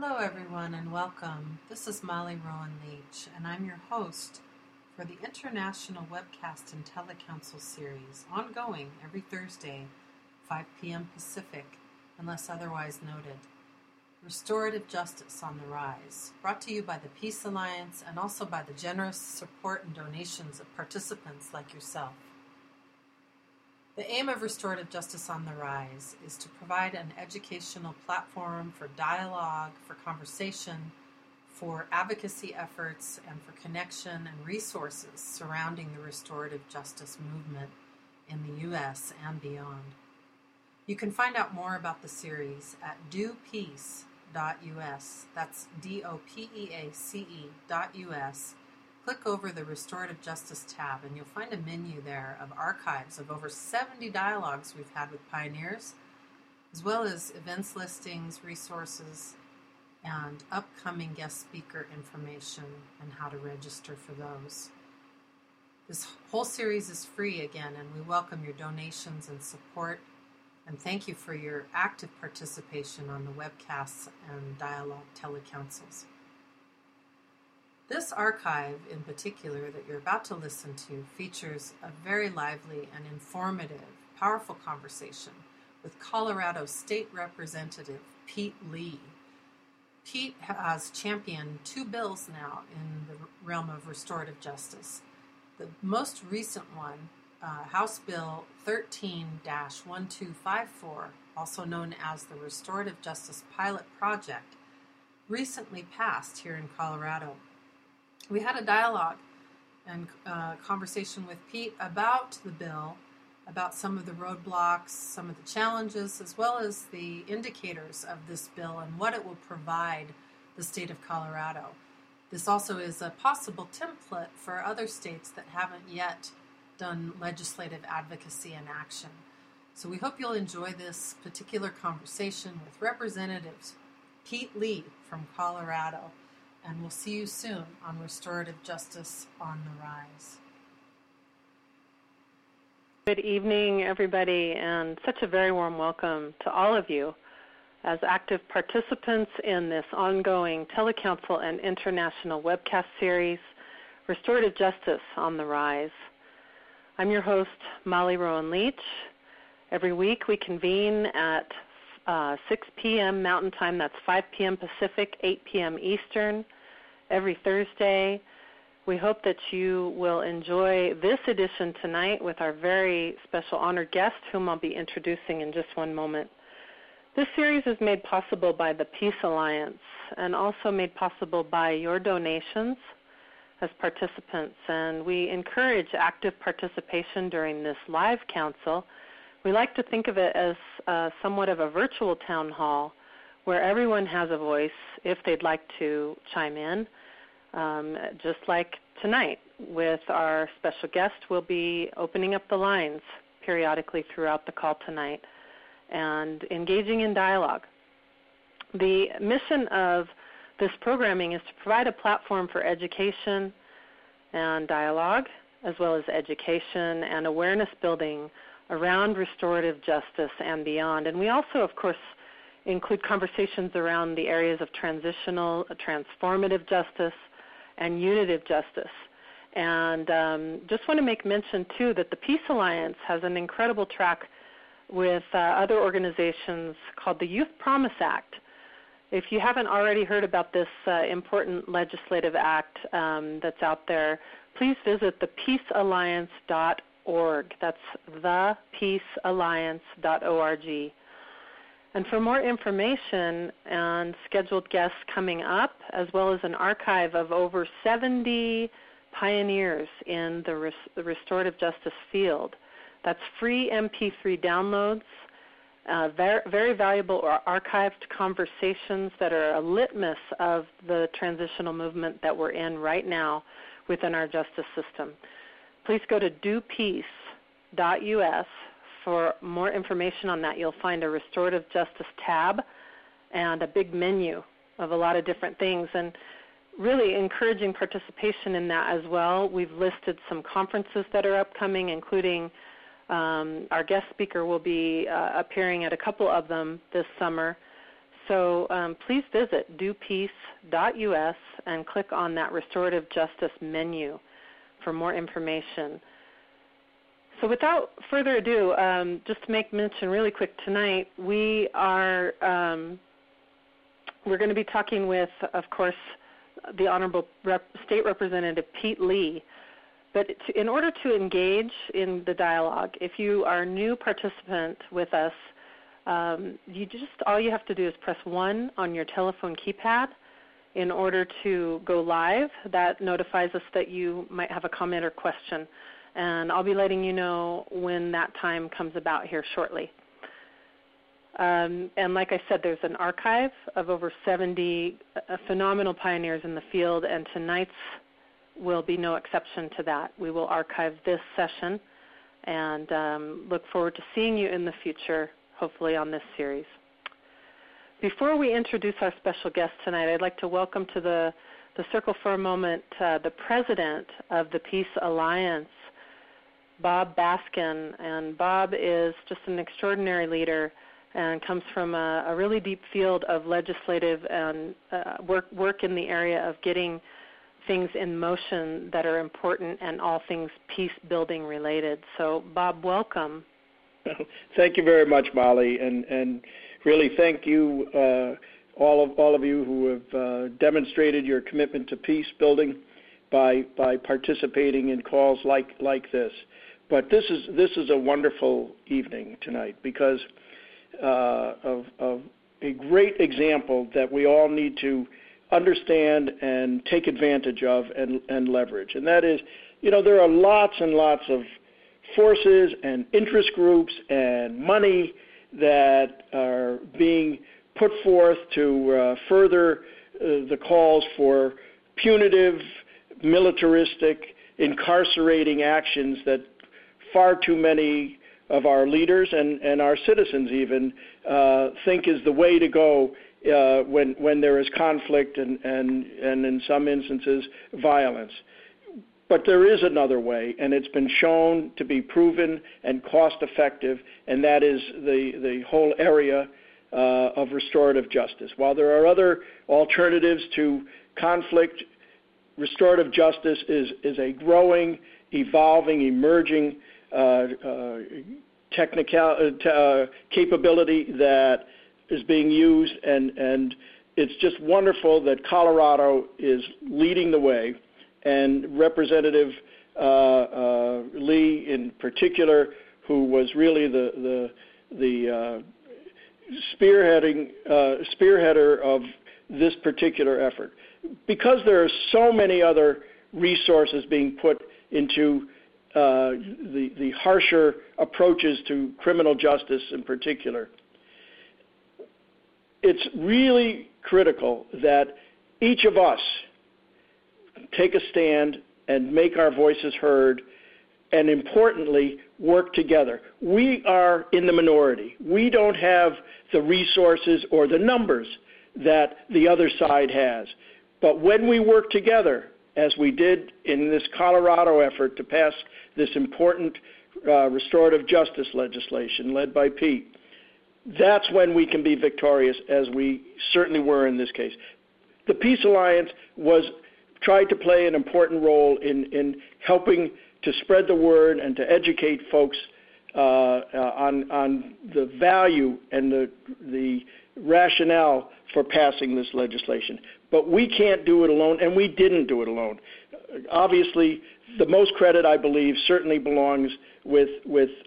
Hello, everyone, and welcome. This is Molly Rowan Leach, and I'm your host for the International Webcast and Telecouncil series, ongoing every Thursday, 5 p.m. Pacific, unless otherwise noted. Restorative Justice on the Rise, brought to you by the Peace Alliance and also by the generous support and donations of participants like yourself. The aim of Restorative Justice on the Rise is to provide an educational platform for dialogue, for conversation, for advocacy efforts, and for connection and resources surrounding the restorative justice movement in the U.S. and beyond. You can find out more about the series at dopeace.us. That's D O P E A C E dot US click over the Restorative Justice tab and you'll find a menu there of archives of over 70 dialogues we've had with pioneers, as well as events listings, resources, and upcoming guest speaker information and how to register for those. This whole series is free again, and we welcome your donations and support. And thank you for your active participation on the webcasts and dialogue telecouncils. This archive, in particular, that you're about to listen to, features a very lively and informative, powerful conversation with Colorado State Representative Pete Lee. Pete has championed two bills now in the realm of restorative justice. The most recent one, uh, House Bill 13 1254, also known as the Restorative Justice Pilot Project, recently passed here in Colorado we had a dialogue and uh, conversation with Pete about the bill, about some of the roadblocks, some of the challenges, as well as the indicators of this bill and what it will provide the state of Colorado. This also is a possible template for other states that haven't yet done legislative advocacy and action. So we hope you'll enjoy this particular conversation with Representatives Pete Lee from Colorado and we'll see you soon on Restorative Justice on the Rise. Good evening, everybody, and such a very warm welcome to all of you as active participants in this ongoing telecouncil and international webcast series, Restorative Justice on the Rise. I'm your host, Molly Rowan Leach. Every week we convene at uh, 6 p.m. Mountain Time, that's 5 p.m. Pacific, 8 p.m. Eastern every Thursday. We hope that you will enjoy this edition tonight with our very special honored guest, whom I'll be introducing in just one moment. This series is made possible by the Peace Alliance and also made possible by your donations as participants. And we encourage active participation during this live council. We like to think of it as uh, somewhat of a virtual town hall where everyone has a voice if they'd like to chime in um, just like tonight with our special guest, we'll be opening up the lines periodically throughout the call tonight and engaging in dialogue. The mission of this programming is to provide a platform for education and dialogue, as well as education and awareness building around restorative justice and beyond. And we also, of course, include conversations around the areas of transitional, transformative justice, and unitive justice. And um, just want to make mention too that the Peace Alliance has an incredible track with uh, other organizations called the Youth Promise Act. If you haven't already heard about this uh, important legislative act um, that's out there, please visit thepeacealliance.org. That's thepeacealliance.org. And for more information and scheduled guests coming up, as well as an archive of over 70 pioneers in the, res- the restorative justice field, that's free MP3 downloads, uh, very, very valuable archived conversations that are a litmus of the transitional movement that we're in right now within our justice system. Please go to dopeace.us for more information on that, you'll find a restorative justice tab and a big menu of a lot of different things. And really encouraging participation in that as well. We've listed some conferences that are upcoming, including um, our guest speaker will be uh, appearing at a couple of them this summer. So um, please visit dopeace.us and click on that restorative justice menu for more information. So without further ado, um, just to make mention really quick tonight, we are um, we're going to be talking with, of course, the Honorable Rep- State Representative Pete Lee. But to, in order to engage in the dialogue, if you are a new participant with us, um, you just all you have to do is press one on your telephone keypad in order to go live. That notifies us that you might have a comment or question, and I'll be letting you know when that time comes about here shortly. Um, and like I said, there's an archive of over 70 uh, phenomenal pioneers in the field, and tonight's will be no exception to that. We will archive this session and um, look forward to seeing you in the future, hopefully, on this series. Before we introduce our special guest tonight, I'd like to welcome to the, the circle for a moment uh, the president of the Peace Alliance, Bob Baskin. And Bob is just an extraordinary leader and comes from a, a really deep field of legislative and uh, work work in the area of getting things in motion that are important and all things peace building related. So, Bob, welcome. Thank you very much, Molly, and and really thank you uh, all of all of you who have uh, demonstrated your commitment to peace building by by participating in calls like like this. But this is this is a wonderful evening tonight because uh, of, of a great example that we all need to understand and take advantage of and, and leverage. And that is, you know, there are lots and lots of forces and interest groups and money that are being put forth to uh, further uh, the calls for punitive, militaristic, incarcerating actions that far too many of our leaders and, and our citizens even uh, think is the way to go uh, when, when there is conflict and, and, and in some instances violence. But there is another way, and it's been shown to be proven and cost effective, and that is the, the whole area uh, of restorative justice. While there are other alternatives to conflict, restorative justice is, is a growing, evolving, emerging uh, uh, technical uh, capability that is being used, and and it's just wonderful that Colorado is leading the way, and Representative uh, uh, Lee in particular, who was really the the the uh, spearheading uh, spearheader of this particular effort, because there are so many other resources being put into uh, the, the harsher approaches to criminal justice in particular. It's really critical that each of us take a stand and make our voices heard, and importantly, work together. We are in the minority. We don't have the resources or the numbers that the other side has. But when we work together, as we did in this Colorado effort to pass this important uh, restorative justice legislation led by Pete, that's when we can be victorious, as we certainly were in this case. The Peace Alliance was tried to play an important role in, in helping to spread the word and to educate folks uh, uh, on, the value and the, rationale for passing this legislation. But we can't do it alone, and we didn't do it alone. Obviously, the most credit, I believe, certainly belongs with,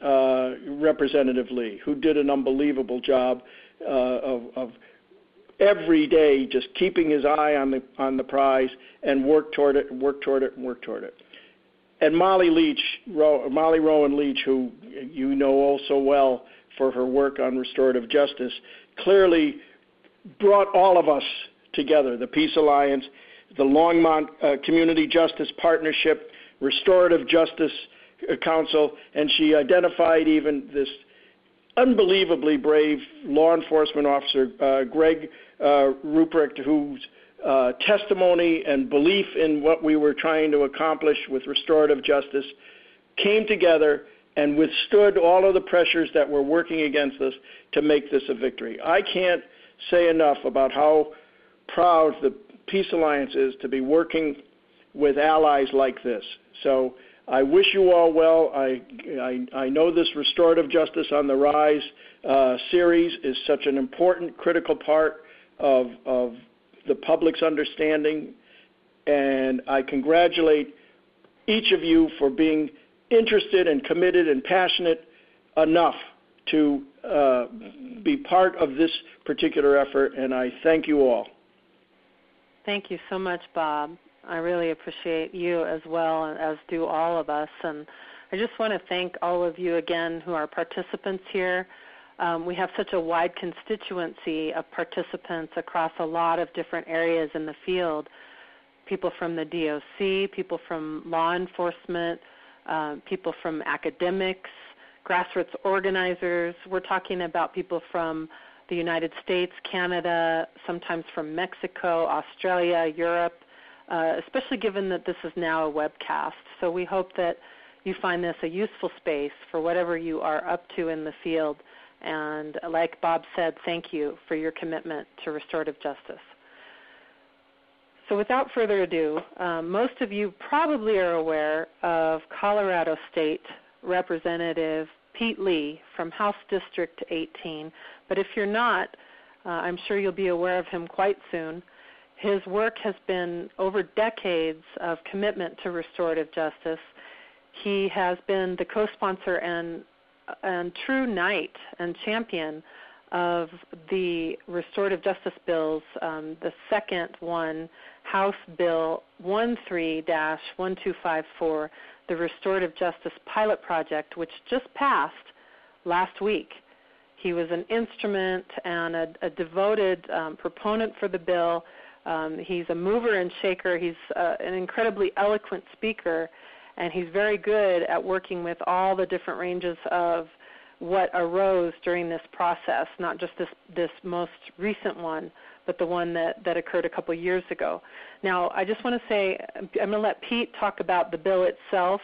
uh, Representative Lee, who did an unbelievable job of, every day just keeping his eye on the prize and work toward it and work toward it and work toward it, and Molly Leach, Ro, Molly Rowan Leach, who you know also well for her work on restorative justice, clearly brought all of us together the Peace Alliance, the Longmont uh, Community Justice Partnership, Restorative Justice uh, Council, and she identified even this unbelievably brave law enforcement officer, uh, Greg uh, Ruprecht, whose uh, testimony and belief in what we were trying to accomplish with restorative justice came together and withstood all of the pressures that were working against us to make this a victory. I can't say enough about how proud the Peace Alliance is to be working with allies like this. So I wish you all well. I, I, I know this Restorative Justice on the Rise uh, series is such an important, critical part of, of the public's understanding, and I congratulate each of you for being interested and committed and passionate enough to uh, be part of this particular effort, and I thank you all. Thank you so much, Bob. I really appreciate you as well, as do all of us. And I just want to thank all of you again who are participants here. Um, we have such a wide constituency of participants across a lot of different areas in the field people from the DOC, people from law enforcement, uh, people from academics, grassroots organizers. We're talking about people from the United States, Canada, sometimes from Mexico, Australia, Europe, uh, especially given that this is now a webcast. So we hope that you find this a useful space for whatever you are up to in the field. And like Bob said, thank you for your commitment to restorative justice. So without further ado, um, most of you probably are aware of Colorado State Representative Pete Lee from House District 18. But if you're not, uh, I'm sure you'll be aware of him quite soon. His work has been over decades of commitment to restorative justice. He has been the co-sponsor and and true knight and champion of the restorative justice bills. Um, the second one, House Bill 13-1254, the Restorative Justice Pilot Project, which just passed last week. He was an instrument and a, a devoted um, proponent for the bill. Um, he's a mover and shaker. He's uh, an incredibly eloquent speaker, and he's very good at working with all the different ranges of what arose during this process, not just this, this most recent one, but the one that, that occurred a couple years ago. Now, I just want to say I'm going to let Pete talk about the bill itself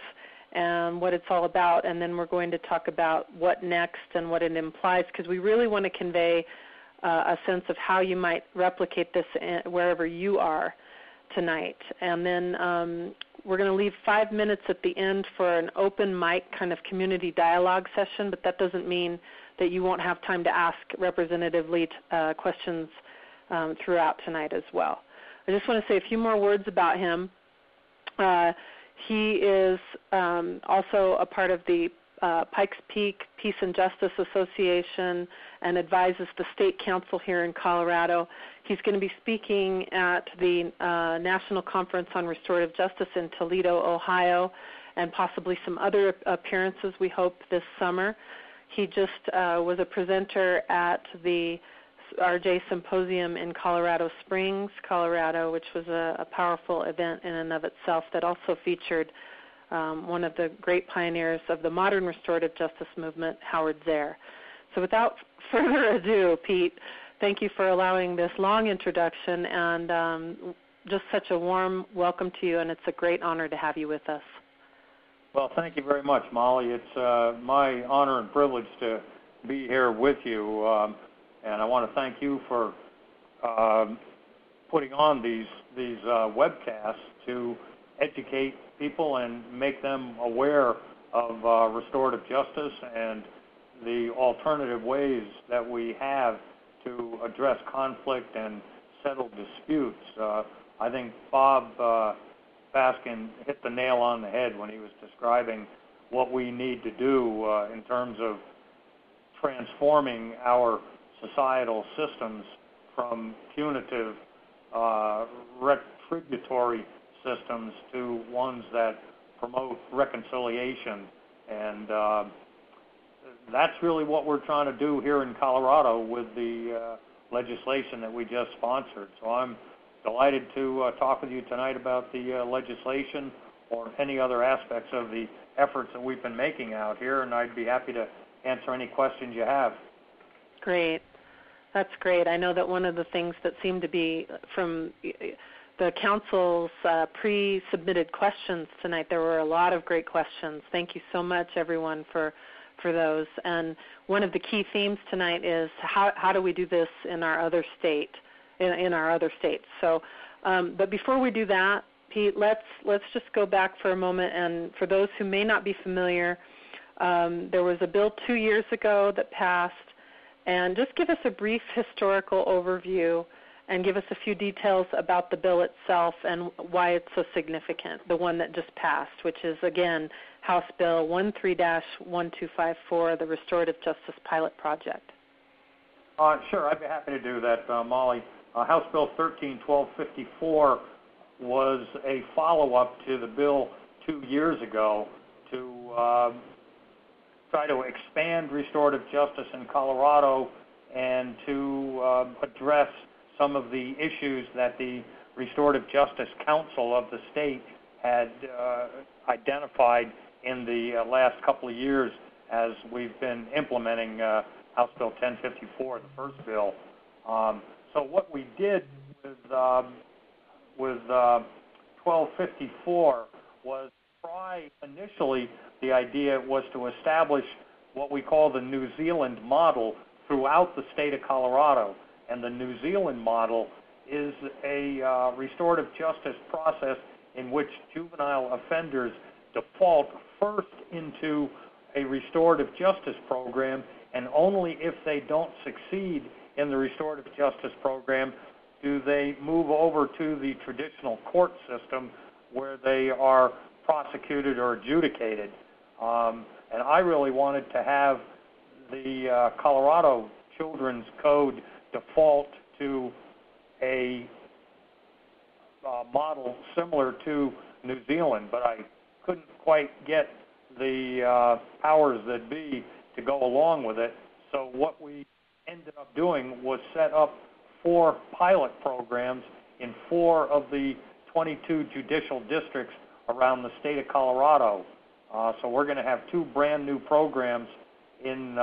and what it's all about, and then we're going to talk about what next and what it implies because we really want to convey uh, a sense of how you might replicate this wherever you are tonight. And then um, we're going to leave five minutes at the end for an open mic kind of community dialogue session, but that doesn't mean that you won't have time to ask Representative Lee uh, questions um, throughout tonight as well. I just want to say a few more words about him. Uh, he is um, also a part of the uh, Pikes Peak Peace and Justice Association and advises the state council here in Colorado. He's going to be speaking at the uh, National Conference on Restorative Justice in Toledo, Ohio, and possibly some other appearances we hope this summer. He just uh, was a presenter at the RJ Symposium in Colorado Springs, Colorado, which was a, a powerful event in and of itself that also featured um, one of the great pioneers of the modern restorative justice movement, Howard Zehr. So without further ado, Pete, thank you for allowing this long introduction and um, just such a warm welcome to you, and it's a great honor to have you with us. Well, thank you very much, Molly. It's uh, my honor and privilege to be here with you. Um, and I want to thank you for um, putting on these these uh, webcasts to educate people and make them aware of uh, restorative justice and the alternative ways that we have to address conflict and settle disputes. Uh, I think Bob uh, Baskin hit the nail on the head when he was describing what we need to do uh, in terms of transforming our societal systems from punitive, uh, retributory systems to ones that promote reconciliation. And uh, that's really what we're trying to do here in Colorado with the uh, legislation that we just sponsored. So I'm delighted to uh, talk with you tonight about the uh, legislation or any other aspects of the efforts that we've been making out here, and I'd be happy to answer any questions you have. Great. That's great. I know that one of the things that seemed to be from the council's uh, pre-submitted questions tonight, there were a lot of great questions. Thank you so much, everyone, for for those. And one of the key themes tonight is how how do we do this in our other state, in, in our other states. So, um, but before we do that, Pete, let's let's just go back for a moment. And for those who may not be familiar, um, there was a bill two years ago that passed, and just give us a brief historical overview and give us a few details about the bill itself and why it's so significant, the one that just passed, which is again House Bill 13-1254, the Restorative Justice Pilot Project. Uh, sure, I'd be happy to do that, uh, Molly. Uh, House Bill 13-1254 was a follow-up to the bill two years ago to uh, try to expand restorative justice in Colorado and to uh, address some of the issues that the Restorative Justice Council of the state had uh, identified in the uh, last couple of years as we've been implementing uh, House Bill 1054, the first bill. Um, so what we did with um, with uh, 1254 was try initially the idea was to establish what we call the New Zealand model throughout the state of Colorado. And the New Zealand model is a uh, restorative justice process in which juvenile offenders default first into a restorative justice program, and only if they don't succeed in the restorative justice program do they move over to the traditional court system where they are prosecuted or adjudicated. Um, and I really wanted to have the uh, Colorado Children's Code default to a uh, model similar to New Zealand, but I couldn't quite get the uh, powers that be to go along with it. So what we ended up doing was set up four pilot programs in four of the 22 judicial districts around the state of Colorado. Uh, so we're going to have two brand new programs in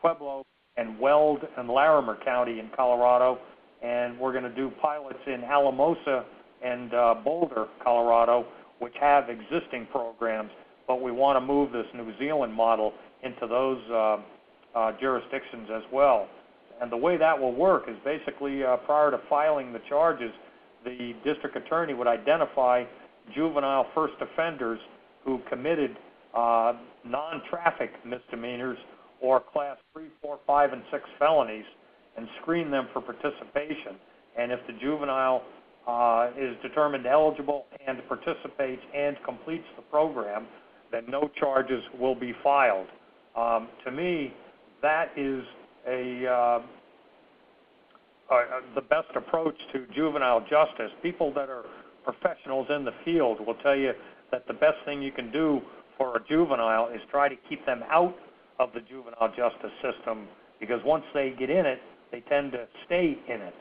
Pueblo and Weld and Larimer County in Colorado, and we're going to do pilots in Alamosa and uh, Boulder, Colorado, which have existing programs, but we want to move this New Zealand model into those uh, uh, jurisdictions as well. And the way that will work is basically uh, prior to filing the charges, the district attorney would identify juvenile first offenders who committed uh, non-traffic misdemeanors or class 3, 4, 5, and 6 felonies and screen them for participation. And if the juvenile uh, is determined eligible and participates and completes the program, then no charges will be filed. Um, to me, that is a, uh, uh, the best approach to juvenile justice. People that are professionals in the field will tell you that the best thing you can do for a juvenile is try to keep them out of the juvenile justice system because once they get in it, they tend to stay in it.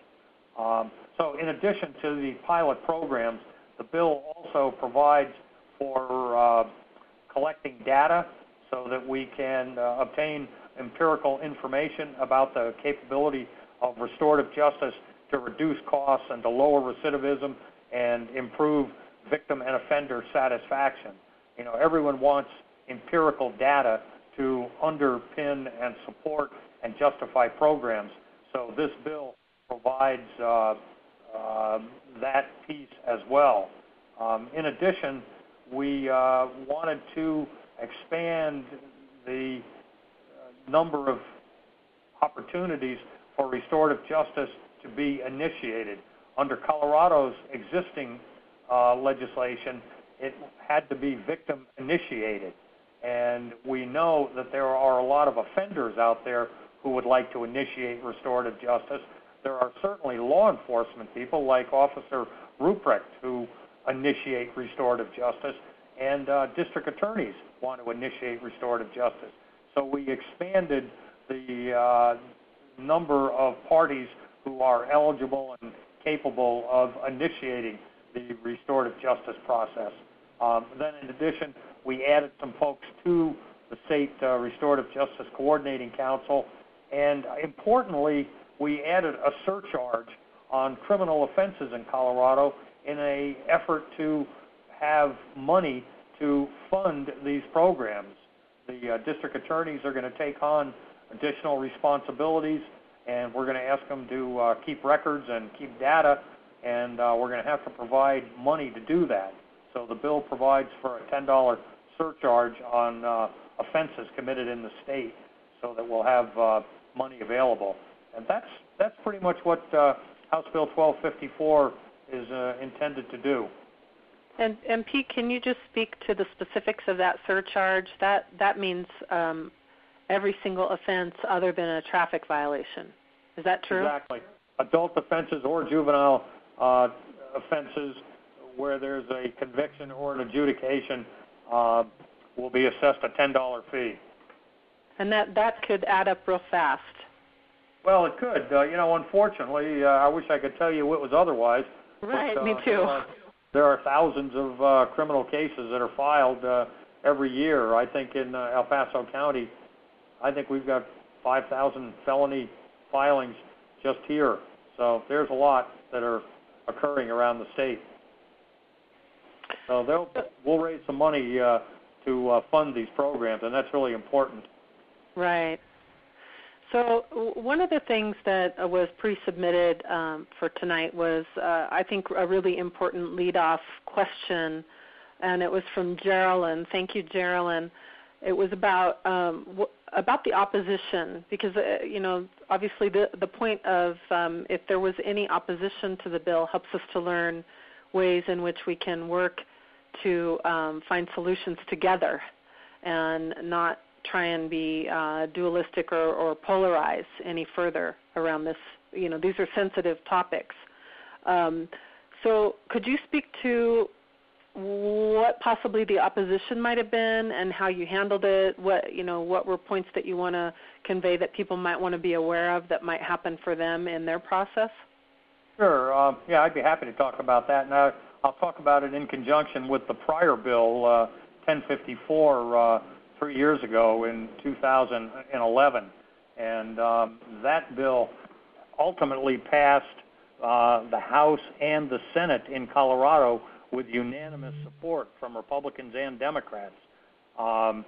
Um, so, in addition to the pilot programs, the bill also provides for uh, collecting data so that we can uh, obtain empirical information about the capability of restorative justice to reduce costs and to lower recidivism and improve victim and offender satisfaction. You know, everyone wants empirical data to underpin and support and justify programs. So this bill provides uh, uh, that piece as well. Um, in addition, we uh, wanted to expand the number of opportunities for restorative justice to be initiated. Under Colorado's existing uh, legislation, it had to be victim initiated. And we know that there are a lot of offenders out there who would like to initiate restorative justice. There are certainly law enforcement people like Officer Ruprecht who initiate restorative justice, and uh, district attorneys want to initiate restorative justice. So we expanded the uh, number of parties who are eligible and capable of initiating the restorative justice process. Um, then, in addition, we added some folks to the state uh, restorative justice coordinating council, and importantly, we added a surcharge on criminal offenses in Colorado in a effort to have money to fund these programs. the uh, district attorneys are going to take on additional responsibilities, and we're going to ask them to uh, keep records and keep data, and we're going to have to provide money to do that. So the bill provides for a $10 surcharge on uh, offenses committed in the state, so that we'll have uh, money available. And that's that's pretty much what uh, House Bill 1254 is uh, intended to do. And, and Pete, can you just speak to the specifics of that surcharge? That that means um, every single offense other than a traffic violation. Is that true? Exactly. Adult offenses or juvenile uh, offenses where there's a conviction or an adjudication uh, will be assessed a $10 fee. And that that could add up real fast. Well, it could. Uh, you know, unfortunately, uh, I wish I could tell you it was otherwise. Right, but, uh, me too. Uh, there are thousands of uh, criminal cases that are filed uh, every year. I think in uh, El Paso County, I think we've got 5,000 felony filings just here. So there's a lot that are occurring around the state. So they'll, we'll raise some money uh, to uh, fund these programs, and that's really important. Right. So one of the things that uh, was pre-submitted um, for tonight was, uh, I think, a really important lead-off question, and it was from Geraldine. Thank you, Geraldine. It was about um, w- about the opposition because uh, you know obviously the the point of um, if there was any opposition to the bill helps us to learn ways in which we can work to um, find solutions together and not try and be uh, dualistic or, or polarize any further around this. You know, these are sensitive topics. Um, so, could you speak to what possibly the opposition might have been and how you handled it? What you know, what were points that you want to convey that people might want to be aware of that might happen for them in their process? Sure. Um, yeah, I'd be happy to talk about that. Now, I'll talk about it in conjunction with the prior bill, uh, 1054. Uh, three years ago in 2011, and um, that bill ultimately passed uh, the House and the Senate in Colorado with unanimous support from Republicans and Democrats. Um,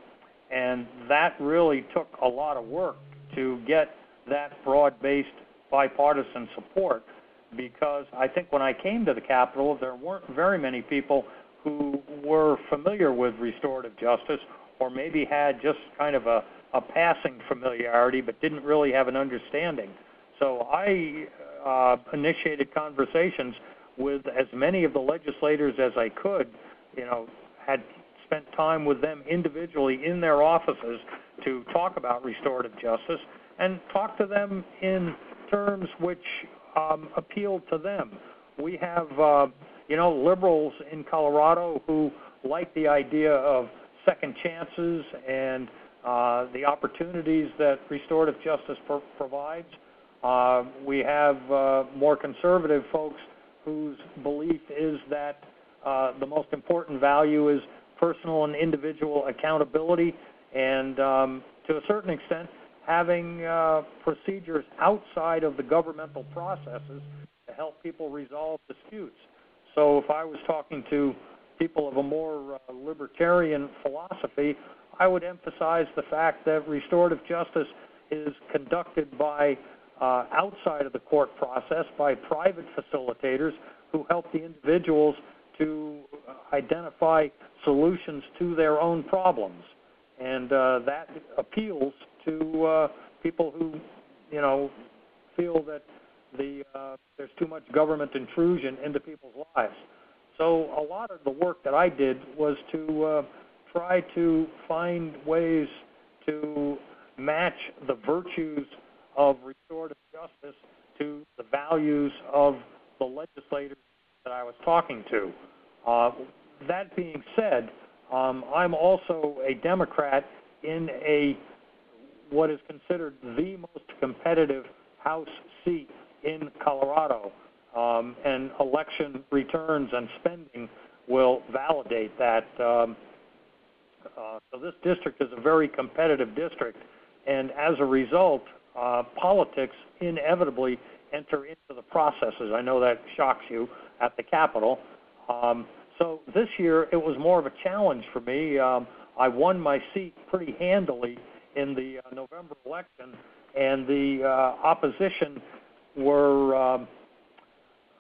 and that really took a lot of work to get that broad-based bipartisan support because I think when I came to the Capitol, there weren't very many people who were familiar with restorative justice or maybe had just kind of a, a passing familiarity but didn't really have an understanding. So I uh, initiated conversations with as many of the legislators as I could, you know, had spent time with them individually in their offices to talk about restorative justice and talk to them in terms which um, to them. We have, uh, you know, liberals in Colorado who like the idea of second chances and uh, the opportunities that restorative justice pro- provides. Uh, we have uh, more conservative folks whose belief is that uh, the most important value is personal and individual accountability, and um, to a certain extent, having uh, procedures outside of the governmental processes to help people resolve disputes. So, if I was talking to people of a more uh, libertarian philosophy, I would emphasize the fact that restorative justice is conducted by uh, outside of the court process by private facilitators who help the individuals to identify solutions to their own problems. And uh, that appeals to uh, people who, you know, feel that the uh, there's too much government intrusion into people's lives. So a lot of the work that I did was to uh, try to find ways to match the virtues of restorative justice to the values of the legislators that I was talking to. Uh, that being said, um, I'm also a Democrat in a what is considered the most competitive House seat in Colorado um, and election returns and spending will validate that. Um, uh, so this district is a very competitive district, and as a result, uh, politics inevitably enter into the processes. I know that shocks you at the Capitol. Um, so this year it was more of a challenge for me. Um, I won my seat pretty handily in the uh, November election, and the uh, opposition were um,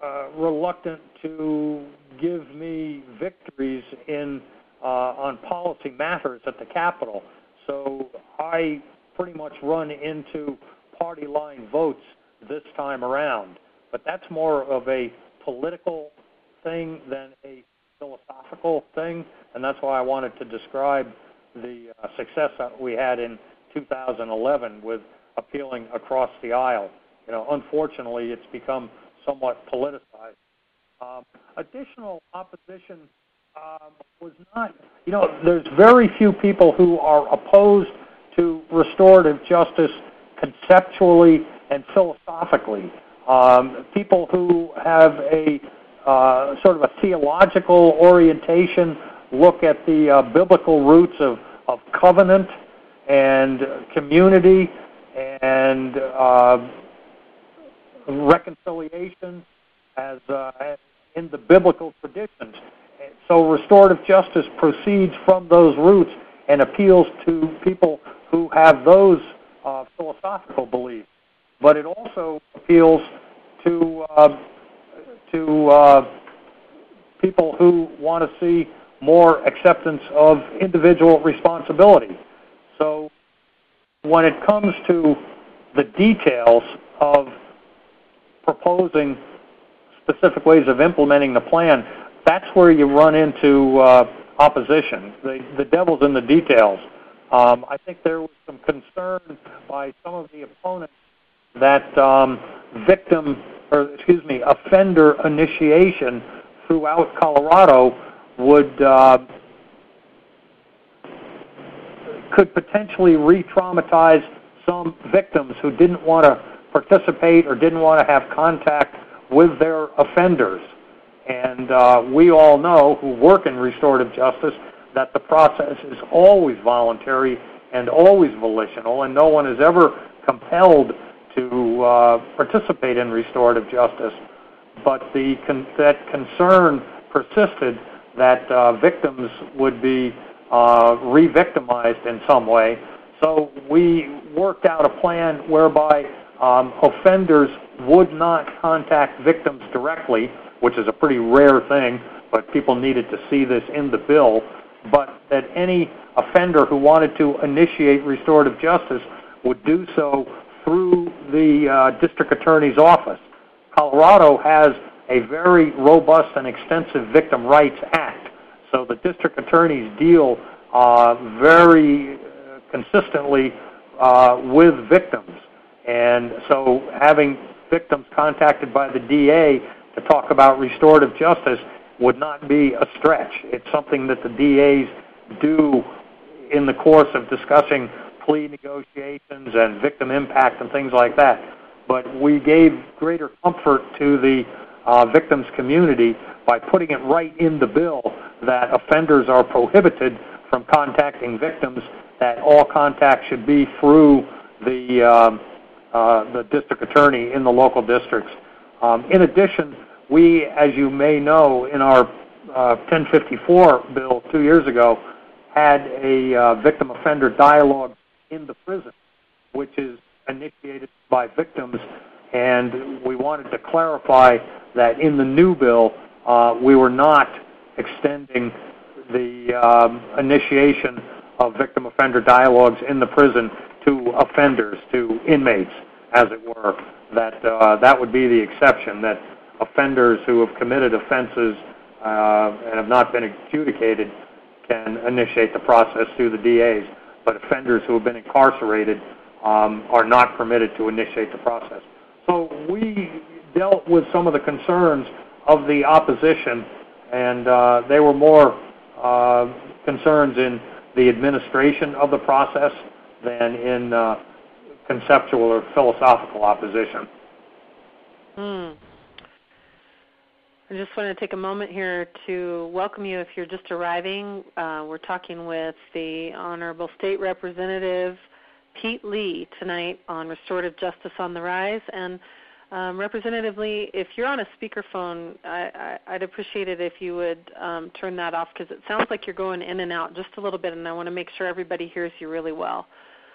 uh, reluctant to give me victories in uh, on policy matters at the Capitol. So I pretty much run into party line votes this time around. But that's more of a political thing than a philosophical thing, and that's why I wanted to describe the uh, success that we had in 2011 with appealing across the aisle. You know, unfortunately, it's become somewhat politicized. Um, additional opposition um, was not, you know, there's very few people who are opposed to restorative justice conceptually and philosophically. Um, people who have a uh, sort of a theological orientation look at the uh, biblical roots of, of covenant and community and uh, reconciliation as uh, in the biblical traditions. So restorative justice proceeds from those roots and appeals to people who have those uh, philosophical beliefs. But it also appeals to uh, to uh, people who want to see more acceptance of individual responsibility. So when it comes to the details of proposing specific ways of implementing the plan, that's where you run into uh, opposition. The, the devil's in the details. Um, I think there was some concern by some of the opponents that um, victim, or excuse me, offender initiation throughout Colorado would uh, could potentially re-traumatize some victims who didn't want to participate or didn't want to have contact with their offenders. And uh, we all know who work in restorative justice that the process is always voluntary and always volitional, and no one is ever compelled to uh, participate in restorative justice. But the con- that concern persisted that uh, victims would be uh, re-victimized in some way. So we worked out a plan whereby um, offenders would not contact victims directly, which is a pretty rare thing, but people needed to see this in the bill, but that any offender who wanted to initiate restorative justice would do so through the uh, district attorney's office. Colorado has a very robust and extensive Victim Rights Act, so the district attorneys deal uh, very consistently uh, with victims. And so having victims contacted by the DA to talk about restorative justice would not be a stretch. It's something that the DAs do in the course of discussing plea negotiations and victim impact and things like that. But we gave greater comfort to the uh, victims community by putting it right in the bill that offenders are prohibited from contacting victims, that all contact should be through the um, uh, the district attorney in the local districts. Um, in addition, we, as you may know, in our uh, 1054 bill two years ago, had a uh, victim offender dialogue in the prison, which is initiated by victims, and we wanted to clarify that in the new bill, uh, we were not extending the um, initiation of victim offender dialogues in the prison to offenders, to inmates, as it were. That uh, that would be the exception. That offenders who have committed offenses uh, and have not been adjudicated can initiate the process through the DAs, but offenders who have been incarcerated um, are not permitted to initiate the process. So we dealt with some of the concerns of the opposition, and uh, they were more uh, concerns in the administration of the process than in uh, conceptual or philosophical opposition. Hmm. I just want to take a moment here to welcome you if you're just arriving. Uh, we're talking with the Honorable State Representative Pete Lee tonight on Restorative Justice on the Rise. And Um, Representative Lee, if you're on a speakerphone, I, I, would appreciate it if you would um, turn that off because it sounds like you're going in and out just a little bit, and I want to make sure everybody hears you really well.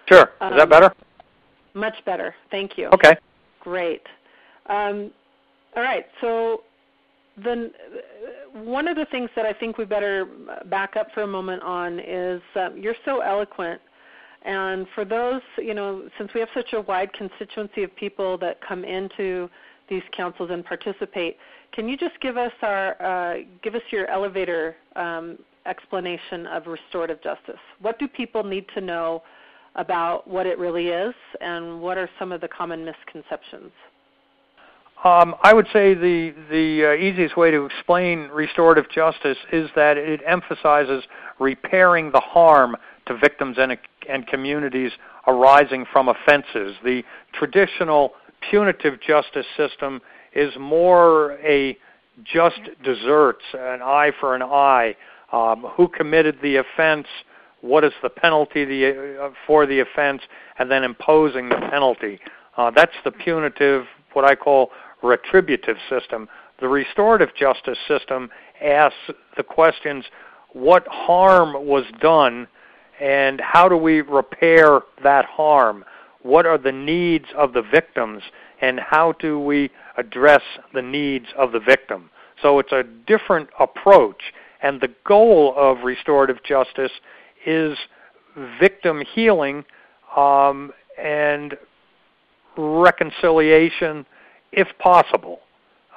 Sure. Is um, that better? Much better. Thank you. Okay. Great. Um, all right. So the one of the things that I think we better back up for a moment on is um, you're so eloquent and for those, you know, since we have such a wide constituency of people that come into these councils and participate, can you just give us our uh, give us your elevator um, explanation of restorative justice? What do people need to know about what it really is, and what are some of the common misconceptions? Um, I would say the the uh, easiest way to explain restorative justice is that it emphasizes repairing the harm to victims and, and communities arising from offenses. The traditional punitive justice system is more a just deserts, an eye for an eye. Um, who committed the offense? What is the penalty the, uh, for the offense? And then imposing the penalty. Uh, that's the punitive, what I call retributive system. The restorative justice system asks the questions what harm was done and how do we repair that harm? What are the needs of the victims, and how do we address the needs of the victim? So it's a different approach, and the goal of restorative justice is victim healing um, and reconciliation if possible.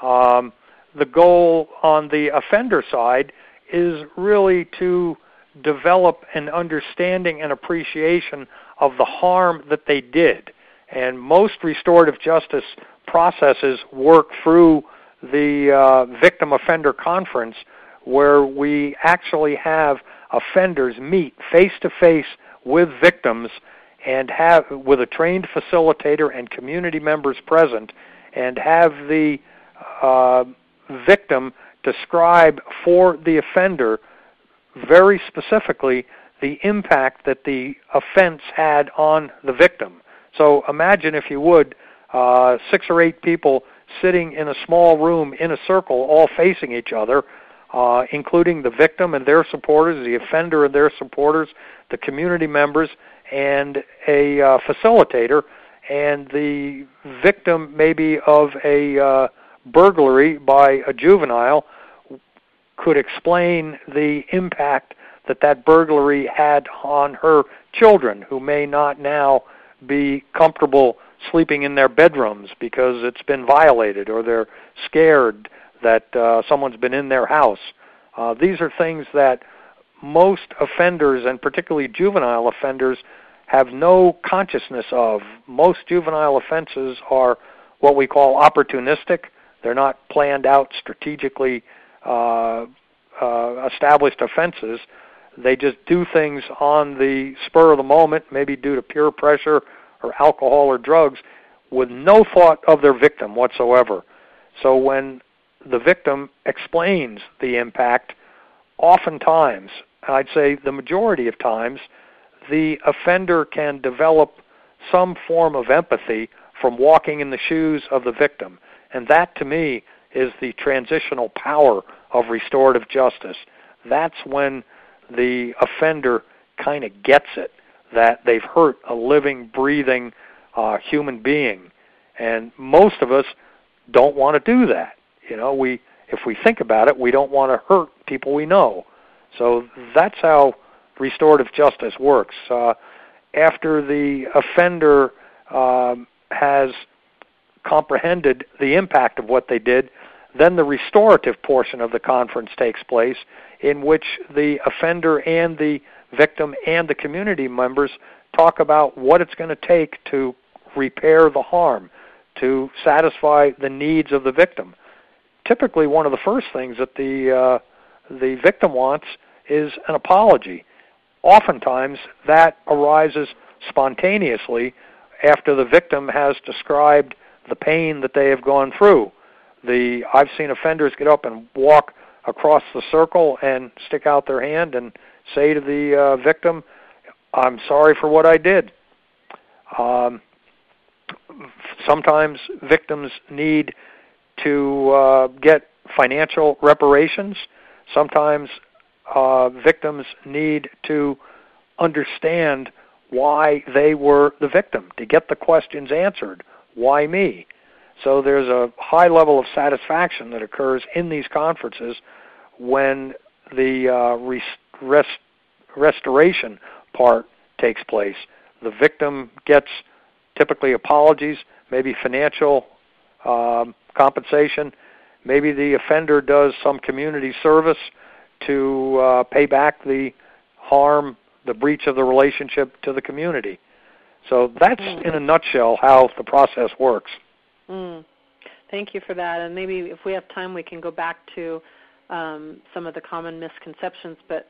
Um, the goal on the offender side is really to develop an understanding and appreciation of the harm that they did. And most restorative justice processes work through the uh, victim offender conference where we actually have offenders meet face to face with victims and have with a trained facilitator and community members present and have the uh, victim describe for the offender very specifically the impact that the offense had on the victim. So imagine, if you would, uh, six or eight people sitting in a small room in a circle, all facing each other, uh, including the victim and their supporters, the offender and their supporters, the community members, and a uh, facilitator. And the victim, maybe of a uh, burglary by a juvenile, could explain the impact that that burglary had on her children who may not now be comfortable sleeping in their bedrooms because it's been violated or they're scared that uh, someone's been in their house. Uh, these are things that most offenders, and particularly juvenile offenders, have no consciousness of. Most juvenile offenses are what we call opportunistic. They're not planned out strategically uh, uh, established offenses. They just do things on the spur of the moment, maybe due to peer pressure or alcohol or drugs, with no thought of their victim whatsoever. So when the victim explains the impact, oftentimes, I'd say the majority of times, the offender can develop some form of empathy from walking in the shoes of the victim. And that, to me, is the transitional power of restorative justice. That's when the offender kind of gets it that they've hurt a living, breathing uh, human being, and most of us don't want to do that. You know, we if we think about it, we don't want to hurt people we know. So that's how restorative justice works. Uh, after the offender um, has comprehended the impact of what they did, then the restorative portion of the conference takes place, in which the offender and the victim and the community members talk about what it's going to take to repair the harm, to satisfy the needs of the victim. Typically, one of the first things that the uh, the victim wants is an apology. Oftentimes, that arises spontaneously after the victim has described the pain that they have gone through the I've seen offenders get up and walk across the circle and stick out their hand and say to the uh, victim, "I'm sorry for what I did." Um, sometimes victims need to uh, get financial reparations. Sometimes uh, victims need to understand why they were the victim, to get the questions answered. Why me? So there's a high level of satisfaction that occurs in these conferences when the uh, rest, restoration part takes place. The victim gets typically apologies, maybe financial um, compensation, maybe the offender does some community service to uh, pay back the harm, the breach of the relationship to the community. So that's mm. in a nutshell how the process works. Mm. Thank you for that. And maybe if we have time, we can go back to um, some of the common misconceptions. But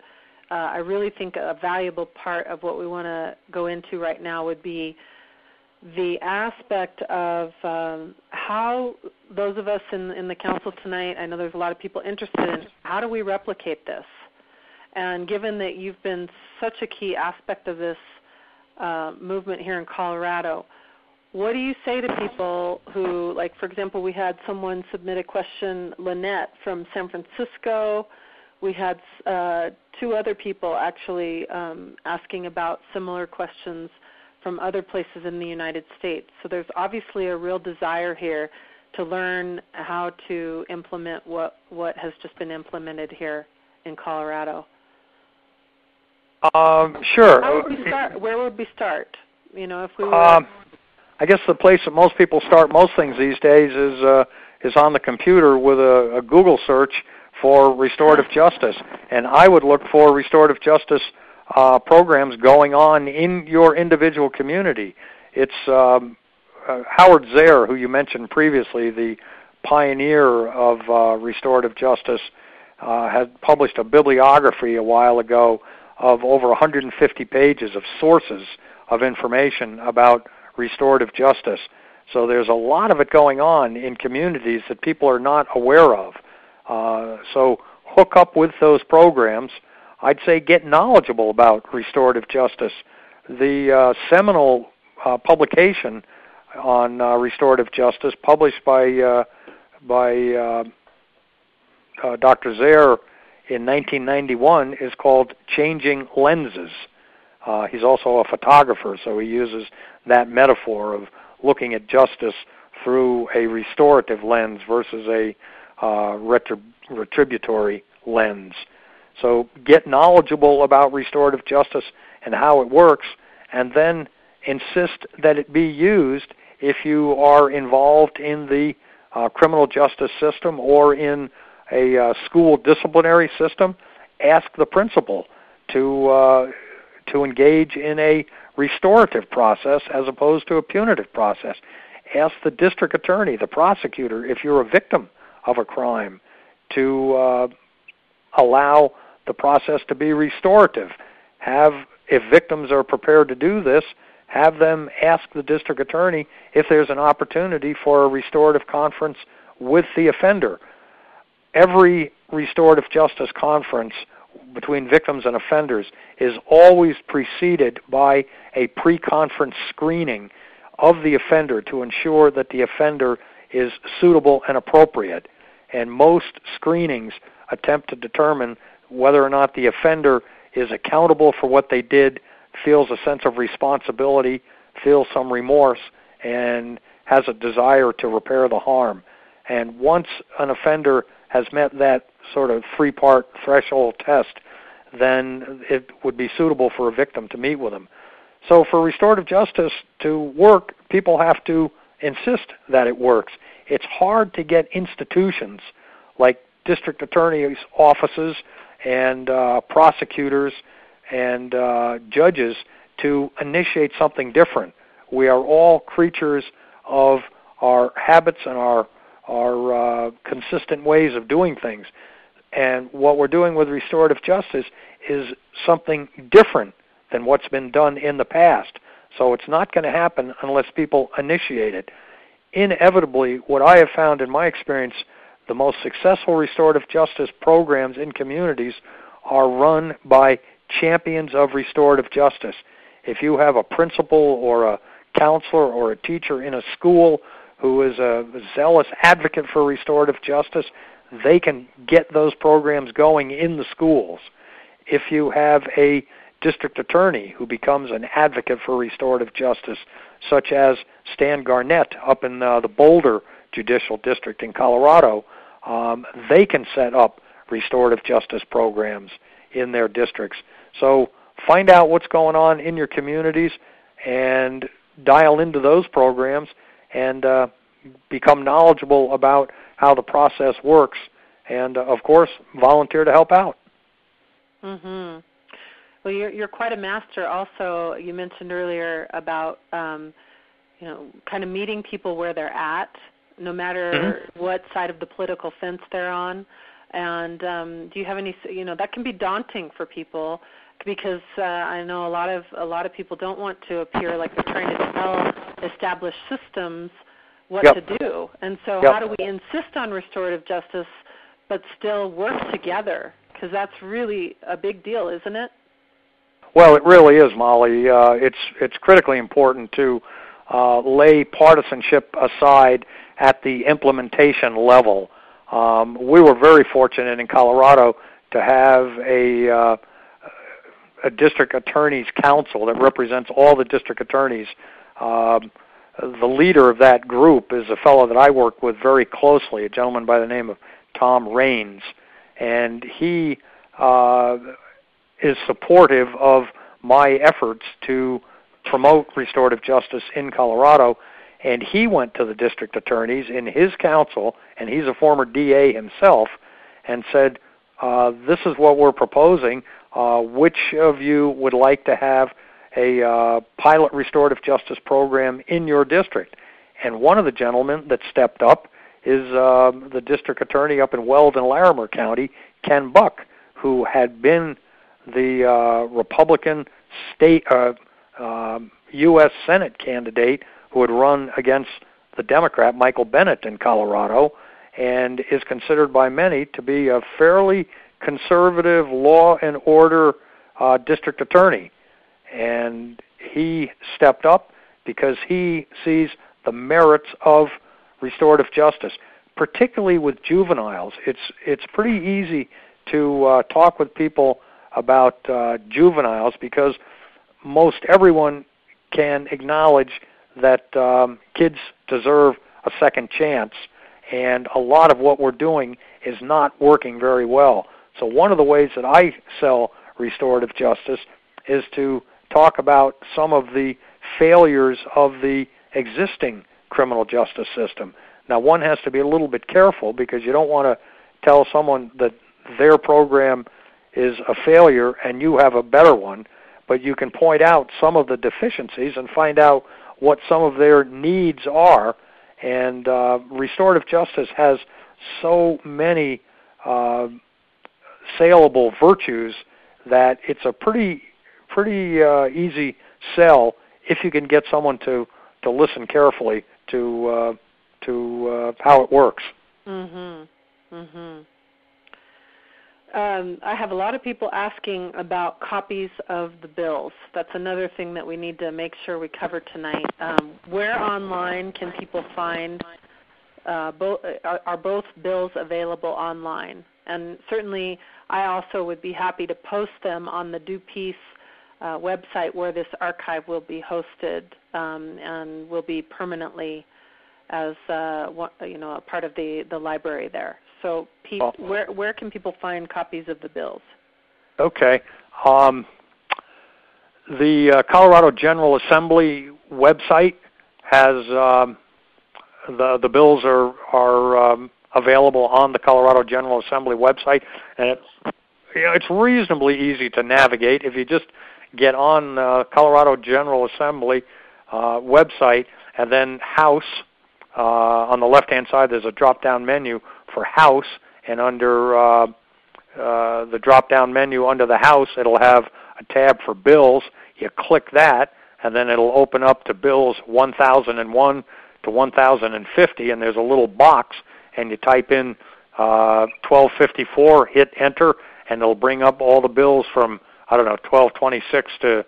uh, I really think a valuable part of what we want to go into right now would be the aspect of um, how those of us in, in the council tonight, I know there's a lot of people interested in how do we replicate this? And given that you've been such a key aspect of this uh, movement here in Colorado, what do you say to people who, like, for example, we had someone submit a question, Lynette from San Francisco. We had uh, two other people actually um, asking about similar questions from other places in the United States. So there's obviously a real desire here to learn how to implement what what has just been implemented here in Colorado. Um, sure. How would we start? Where would we start? You know, if we were. Um, I guess the place that most people start most things these days is uh, is on the computer with a, a Google search for restorative justice, and I would look for restorative justice uh, programs going on in your individual community. It's um, uh, Howard Zehr, who you mentioned previously, the pioneer of uh, restorative justice, uh, had published a bibliography a while ago of over 150 pages of sources of information about restorative justice. So there's a lot of it going on in communities that people are not aware of. Uh, so hook up with those programs I'd say get knowledgeable about restorative justice. The uh, seminal uh, publication on uh, restorative justice, published by uh, by uh, Dr. Zehr in 1991, is called "Changing Lenses." Uh, he's also a photographer, so he uses that metaphor of looking at justice through a restorative lens versus a uh, retrib- retributory lens. So get knowledgeable about restorative justice and how it works, and then insist that it be used if you are involved in the uh, criminal justice system or in a uh, school disciplinary system. Ask the principal to uh, to engage in a restorative process as opposed to a punitive process. Ask the district attorney, the prosecutor, if you're a victim of a crime, to uh, allow the process to be restorative. Have, if victims are prepared to do this, have them ask the district attorney if there's an opportunity for a restorative conference with the offender. Every restorative justice conference between victims and offenders is always preceded by a pre conference screening of the offender to ensure that the offender is suitable and appropriate. And most screenings attempt to determine whether or not the offender is accountable for what they did, feels a sense of responsibility, feels some remorse, and has a desire to repair the harm. And once an offender has met that sort of three part threshold test, then it would be suitable for a victim to meet with them. So, for restorative justice to work, people have to insist that it works. It's hard to get institutions like district attorneys' offices and uh, prosecutors and uh, judges to initiate something different. We are all creatures of our habits and our our uh, consistent ways of doing things. And what we're doing with restorative justice is something different than what's been done in the past. So it's not going to happen unless people initiate it. Inevitably, what I have found in my experience the most successful restorative justice programs in communities are run by champions of restorative justice. If you have a principal or a counselor or a teacher in a school who is a zealous advocate for restorative justice, they can get those programs going in the schools. If you have a district attorney who becomes an advocate for restorative justice, such as Stan Garnett up in uh, the Boulder Judicial District in Colorado, um, they can set up restorative justice programs in their districts. So find out what's going on in your communities and dial into those programs and uh, become knowledgeable about how the process works and uh, of course volunteer to help out. Mhm well you're you're quite a master also you mentioned earlier about um, you know kind of meeting people where they're at no matter mm-hmm. what side of the political fence they're on. And um, do you have any you know that can be daunting for people because uh, I know a lot of a lot of people don't want to appear like they're trying to tell established systems what yep. to do. And so, yep. how do we insist on restorative justice but still work together? Because that's really a big deal, isn't it? Well, it really is, Molly. Uh, it's it's critically important to uh, lay partisanship aside at the implementation level. Um, we were very fortunate in Colorado to have a uh, a district attorneys council that represents all the district attorneys. Um, the leader of that group is a fellow that I work with very closely, a gentleman by the name of Tom Raynes, and he uh, is supportive of my efforts to promote restorative justice in Colorado. And he went to the district attorneys in his council, and he's a former DA himself, and said, uh, "This is what we're proposing. Uh, which of you would like to have a uh, pilot restorative justice program in your district. And one of the gentlemen that stepped up is uh, the district attorney up in Weld and Larimer County, Ken Buck, who had been the uh, Republican state uh, um, U.S. Senate candidate who had run against the Democrat Michael Bennet in Colorado, and is considered by many to be a fairly conservative law and order uh, district attorney and he stepped up because he sees the merits of restorative justice, particularly with juveniles. It's it's pretty easy to uh, talk with people about uh, juveniles because most everyone can acknowledge that um, kids deserve a second chance, and a lot of what we're doing is not working very well. So one of the ways that I sell restorative justice is to talk about some of the failures of the existing criminal justice system. Now, one has to be a little bit careful because you don't want to tell someone that their program is a failure and you have a better one, but you can point out some of the deficiencies and find out what some of their needs are. And uh, restorative justice has so many uh, saleable virtues that it's a pretty pretty uh, easy sell if you can get someone to to listen carefully to uh, to uh, how it works. Mhm. Mhm. Um, I have a lot of people asking about copies of the bills. That's another thing that we need to make sure we cover tonight. Um, where online can people find uh, both? Are, are both bills available online? And certainly, I also would be happy to post them on the Do Peace uh, website where this archive will be hosted um, and will be permanently as uh, you know a part of the, the library there. So, Pete, where where can people find copies of the bills? Okay, um, the uh, Colorado General Assembly website has um, the the bills are are um, available on the Colorado General Assembly website, and it's you know, it's reasonably easy to navigate if you just get on uh, Colorado General Assembly uh, website and then House. Uh, on the left-hand side, there's a drop-down menu for House, and under uh, uh, the drop-down menu under the House, it'll have a tab for bills. You click that, and then it'll open up to bills 1001 to 1050, and there's a little box, and you type in uh, 1254, hit enter, and it'll bring up all the bills from I don't know, 1226 to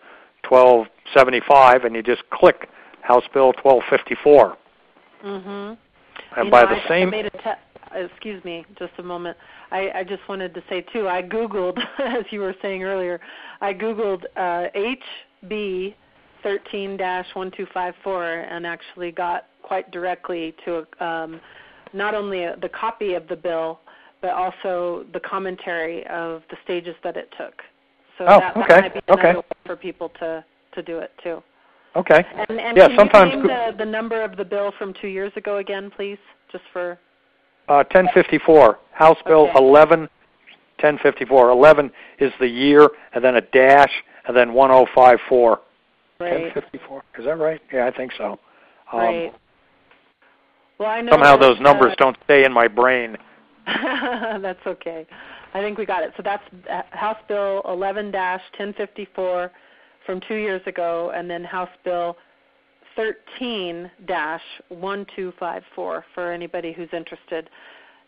1275, and you just click House Bill 1254. Mhm. And You by know, the I, same I made a te- excuse me, just a moment. I, I just wanted to say too. I googled, as you were saying earlier, I googled uh, HB 13-1254 and actually got quite directly to a um, not only the copy of the bill, but also the commentary of the stages that it took. So Oh, that, okay, that might be another okay. way for people to to do it too. okay. And, and Yeah, can sometimes you name the, the number of the bill from two years ago again, please, just for Uh, 1054, House Bill Okay. 11, 1054. 11 is the year, and then a dash, and then 1054. right, 1054. Is that right? Yeah, I think so. Um, right. Well, I know Somehow those numbers uh, don't stay in my brain. that's okay. I think we got it. So that's uh, House Bill 11-1054 from two years ago, and then House Bill 13-1254 for anybody who's interested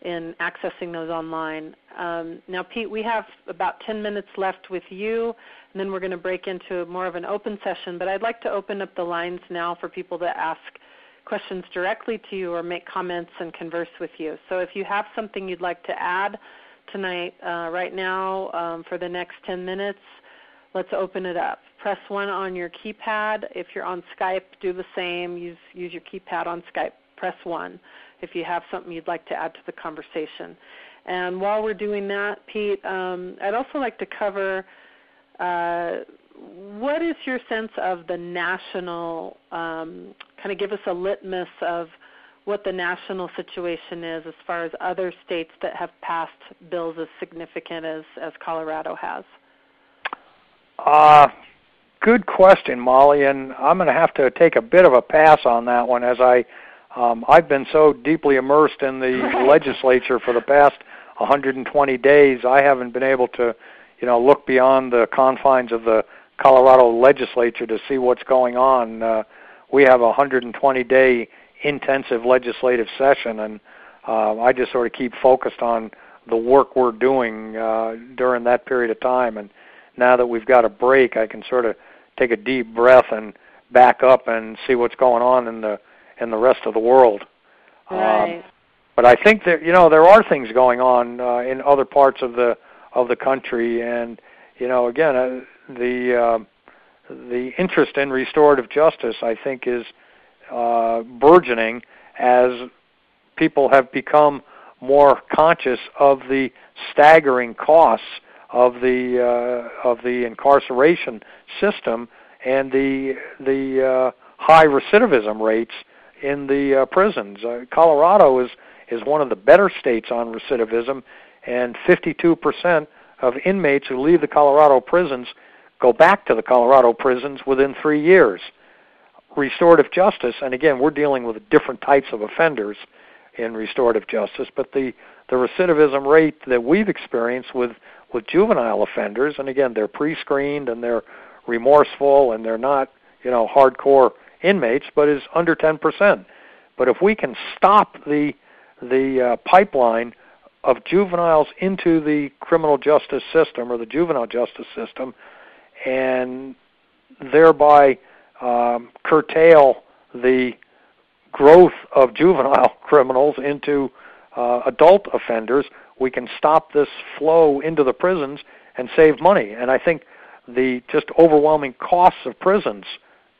in accessing those online. Um, now, Pete, we have about 10 minutes left with you, and then we're going to break into more of an open session. But I'd like to open up the lines now for people to ask questions directly to you or make comments and converse with you. So if you have something you'd like to add tonight, uh, right now, um, for the next 10 minutes, let's open it up. Press 1 on your keypad. If you're on Skype, do the same. Use, use your keypad on Skype. Press 1 if you have something you'd like to add to the conversation. And while we're doing that, Pete, um, I'd also like to cover uh, what is your sense of the national, um, kind of give us a litmus of what the national situation is as far as other states that have passed bills as significant as, as Colorado has? Uh, good question, Molly, and I'm going to have to take a bit of a pass on that one as I um, I've been so deeply immersed in the legislature for the past 120 days. I haven't been able to, you know, look beyond the confines of the Colorado legislature to see what's going on. Uh, we have a 120 day intensive legislative session, and uh, I just sort of keep focused on the work we're doing uh, during that period of time. And now that we've got a break, I can sort of take a deep breath and back up and see what's going on in the in the rest of the world. Um, Right. but I think that you know there are things going on uh, in other parts of the of the country, and you know again uh, the uh, the interest in restorative justice I think is uh, burgeoning as people have become more conscious of the staggering costs of the uh, of the incarceration system and the the uh, high recidivism rates in the uh, prisons. Uh, Colorado is is one of the better states on recidivism, and 52% of inmates who leave the Colorado prisons go back to the Colorado prisons within three years. Restorative justice, and again, we're dealing with different types of offenders in restorative justice, but the the recidivism rate that we've experienced with with juvenile offenders, and again, they're pre-screened and they're remorseful and they're not, you know, hardcore inmates, but is under 10%. But if we can stop the the uh, pipeline of juveniles into the criminal justice system or the juvenile justice system, and thereby um, curtail the growth of juvenile criminals into uh, adult offenders, we can stop this flow into the prisons and save money. And I think the just overwhelming costs of prisons,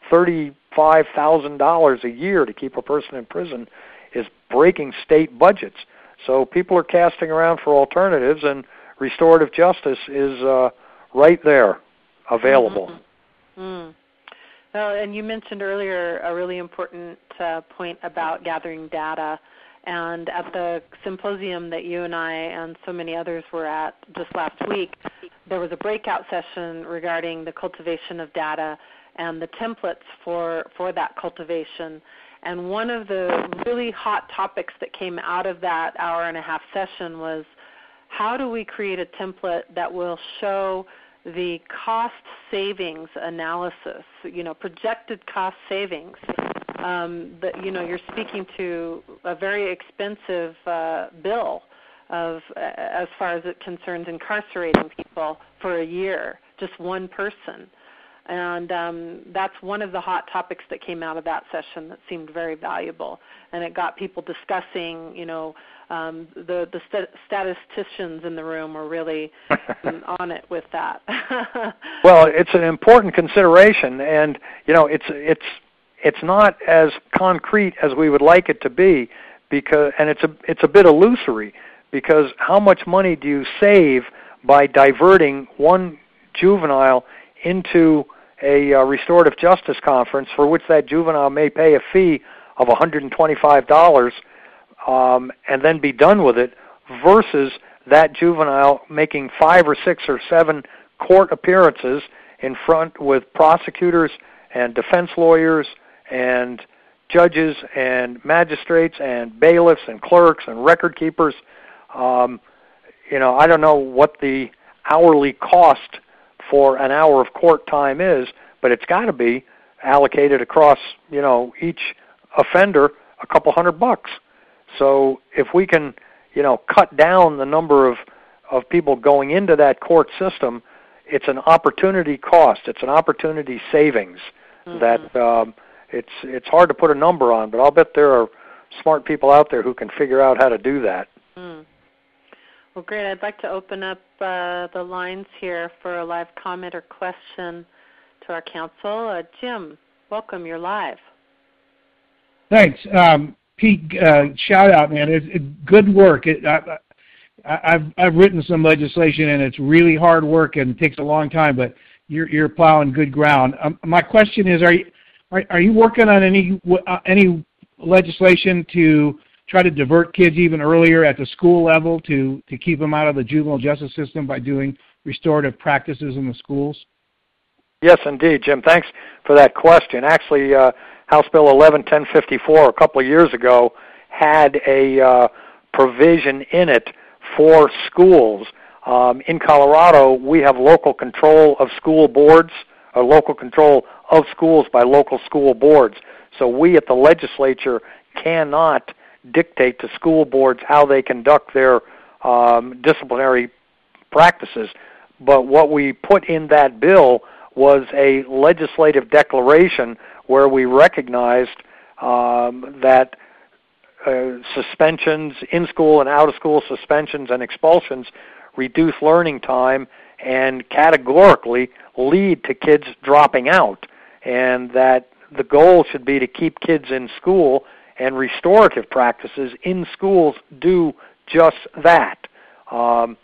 thirty-five thousand dollars a year to keep a person in prison, is breaking state budgets. So people are casting around for alternatives, and restorative justice is uh, right there, available. Mm-hmm. Mm. Well, and you mentioned earlier a really important uh, point about gathering data. And at the symposium that you and I and so many others were at just last week, there was a breakout session regarding the cultivation of data and the templates for, for that cultivation. And one of the really hot topics that came out of that hour and a half session was how do we create a template that will show the cost savings analysis, you know, projected cost savings. Um, that you know, you're speaking to a very expensive uh, bill of uh, as far as it concerns incarcerating people for a year, just one person. And um, that's one of the hot topics that came out of that session that seemed very valuable, and it got people discussing. You know, um, the the st- statisticians in the room were really on it with that. well, it's an important consideration, and you know, it's it's it's not as concrete as we would like it to be, because and it's a it's a bit illusory because how much money do you save by diverting one juvenile into a uh, restorative justice conference for which that juvenile may pay a fee of $125 um, and then be done with it versus that juvenile making five or six or seven court appearances in front with prosecutors and defense lawyers and judges and magistrates and bailiffs and clerks and record keepers. Um, you know, I don't know what the hourly cost for an hour of court time is, but it's got to be allocated across, you know, each offender a couple hundred bucks. So if we can, you know, cut down the number of of people going into that court system, it's an opportunity cost. It's an opportunity savings mm-hmm. that um, it's it's hard to put a number on, but I'll bet there are smart people out there who can figure out how to do that. Well, great. I'd like to open up uh, the lines here for a live comment or question to our council. Uh, Jim, welcome. You're live. Thanks. Um, Pete, uh, shout out, man. It's, it's good work. It, I, have I've written some legislation, and it's really hard work and takes a long time, but you're, you're plowing good ground. Um, my question is, are you, are, are you working on any, uh, any legislation to try to divert kids even earlier at the school level to, to keep them out of the juvenile justice system by doing restorative practices in the schools? Yes, indeed, Jim. Thanks for that question. Actually, uh, House Bill 11 1054 a couple of years ago had a uh, provision in it for schools. Um, in Colorado, we have local control of school boards, or local control of schools by local school boards. So we at the legislature cannot dictate to school boards how they conduct their um, disciplinary practices. But what we put in that bill was a legislative declaration where we recognized um, that uh, suspensions, in school and out of school suspensions and expulsions, reduce learning time and categorically lead to kids dropping out, and that the goal should be to keep kids in school and restorative practices in schools do just that. Um,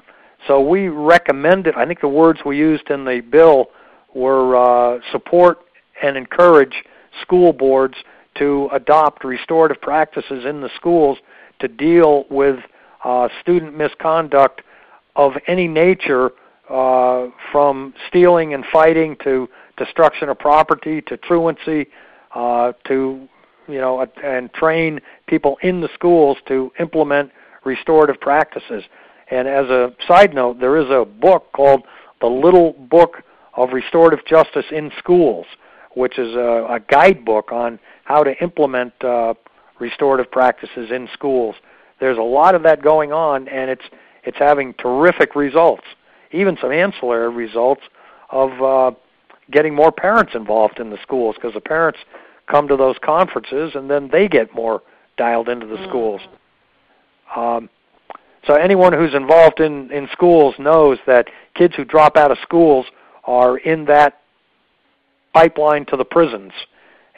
so we recommended, I think the words we used in the bill were uh, support and encourage school boards to adopt restorative practices in the schools to deal with uh, student misconduct of any nature, uh, from stealing and fighting to destruction of property to truancy uh, to you know, and train people in the schools to implement restorative practices. And as a side note, there is a book called The Little Book of Restorative Justice in Schools, which is a, a guidebook on how to implement uh, restorative practices in schools. There's a lot of that going on, and it's it's having terrific results. Even some ancillary results of uh, getting more parents involved in the schools because the parents come to those conferences, and then they get more dialed into the mm. schools. Um, so anyone who's involved in in schools knows that kids who drop out of schools are in that pipeline to the prisons,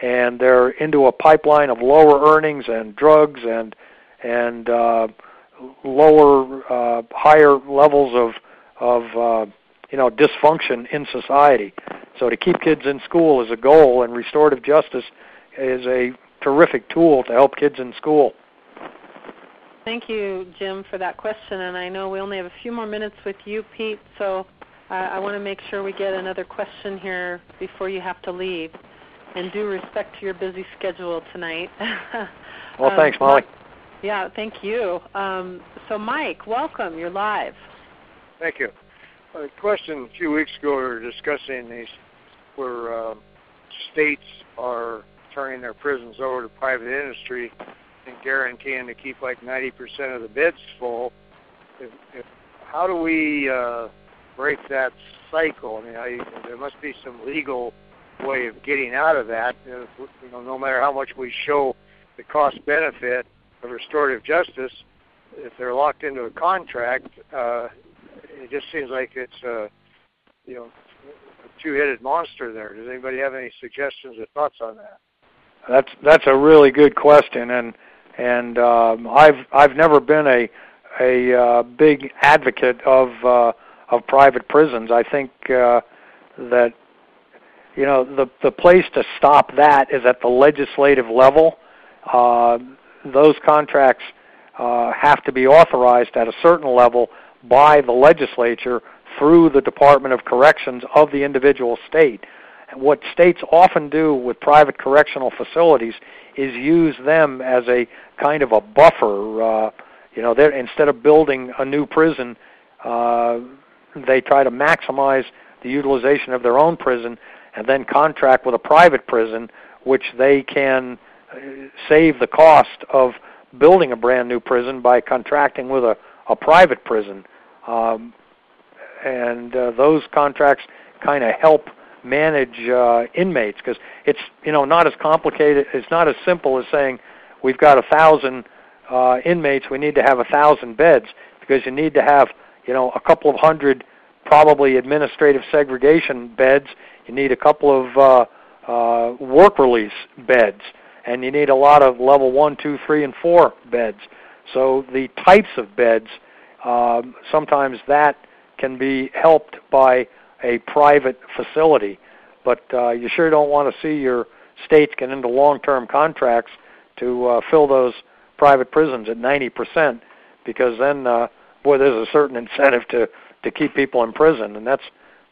and they're into a pipeline of lower earnings and drugs and and uh, lower, uh, higher levels of of uh, you know dysfunction in society. So to keep kids in school is a goal, and restorative justice is a terrific tool to help kids in school. Thank you, Jim, for that question. And I know we only have a few more minutes with you, Pete, so I want to make sure we get another question here before you have to leave. And due respect to your busy schedule tonight. well, um, thanks, Molly. Yeah, thank you. Um, so, Mike, welcome. You're live. Thank you. A question a few weeks ago, we were discussing these where uh, states are turning their prisons over to private industry and guaranteeing to keep like 90% of the beds full. If, if, how do we uh, break that cycle? I mean, I, there must be some legal way of getting out of that. You know, no matter how much we show the cost benefit of restorative justice, if they're locked into a contract, uh, it just seems like it's a you know two-headed monster there. Does anybody have any suggestions or thoughts on that? That's that's a really good question, and and um, I've I've never been a a uh, big advocate of uh, of private prisons. I think uh, that you know the the place to stop that is at the legislative level. Uh, those contracts uh, have to be authorized at a certain level by the legislature through the Department of Corrections of the individual state. What states often do with private correctional facilities is use them as a kind of a buffer. Uh, you know, they're, instead of building a new prison, uh, they try to maximize the utilization of their own prison and then contract with a private prison, which they can uh, save the cost of building a brand new prison by contracting with a, a private prison. Um, and uh, those contracts kind of help manage uh, inmates because it's you know not as complicated. It's not as simple as saying we've got a thousand uh, inmates. We need to have a thousand beds because you need to have you know a couple of hundred probably administrative segregation beds. You need a couple of uh, uh, work release beds, and you need a lot of level one, two, three, and four beds. So the types of beds, um, sometimes that can be helped by a private facility. But uh, you sure don't want to see your states get into long-term contracts to uh, fill those private prisons at 90%, because then, uh, boy, there's a certain incentive to to keep people in prison, and that's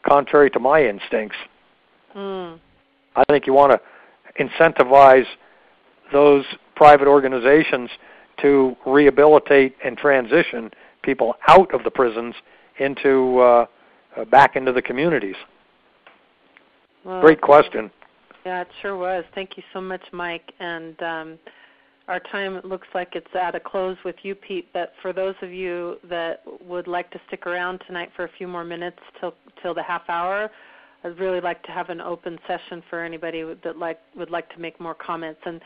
contrary to my instincts. Mm. I think you want to incentivize those private organizations to rehabilitate and transition people out of the prisons into uh, uh, back into the communities? Well, Great question. Yeah, it sure was. Thank you so much, Mike. And um, our time looks like it's at a close with you, Pete. But for those of you that would like to stick around tonight for a few more minutes till till the half hour, I'd really like to have an open session for anybody that like would like to make more comments. And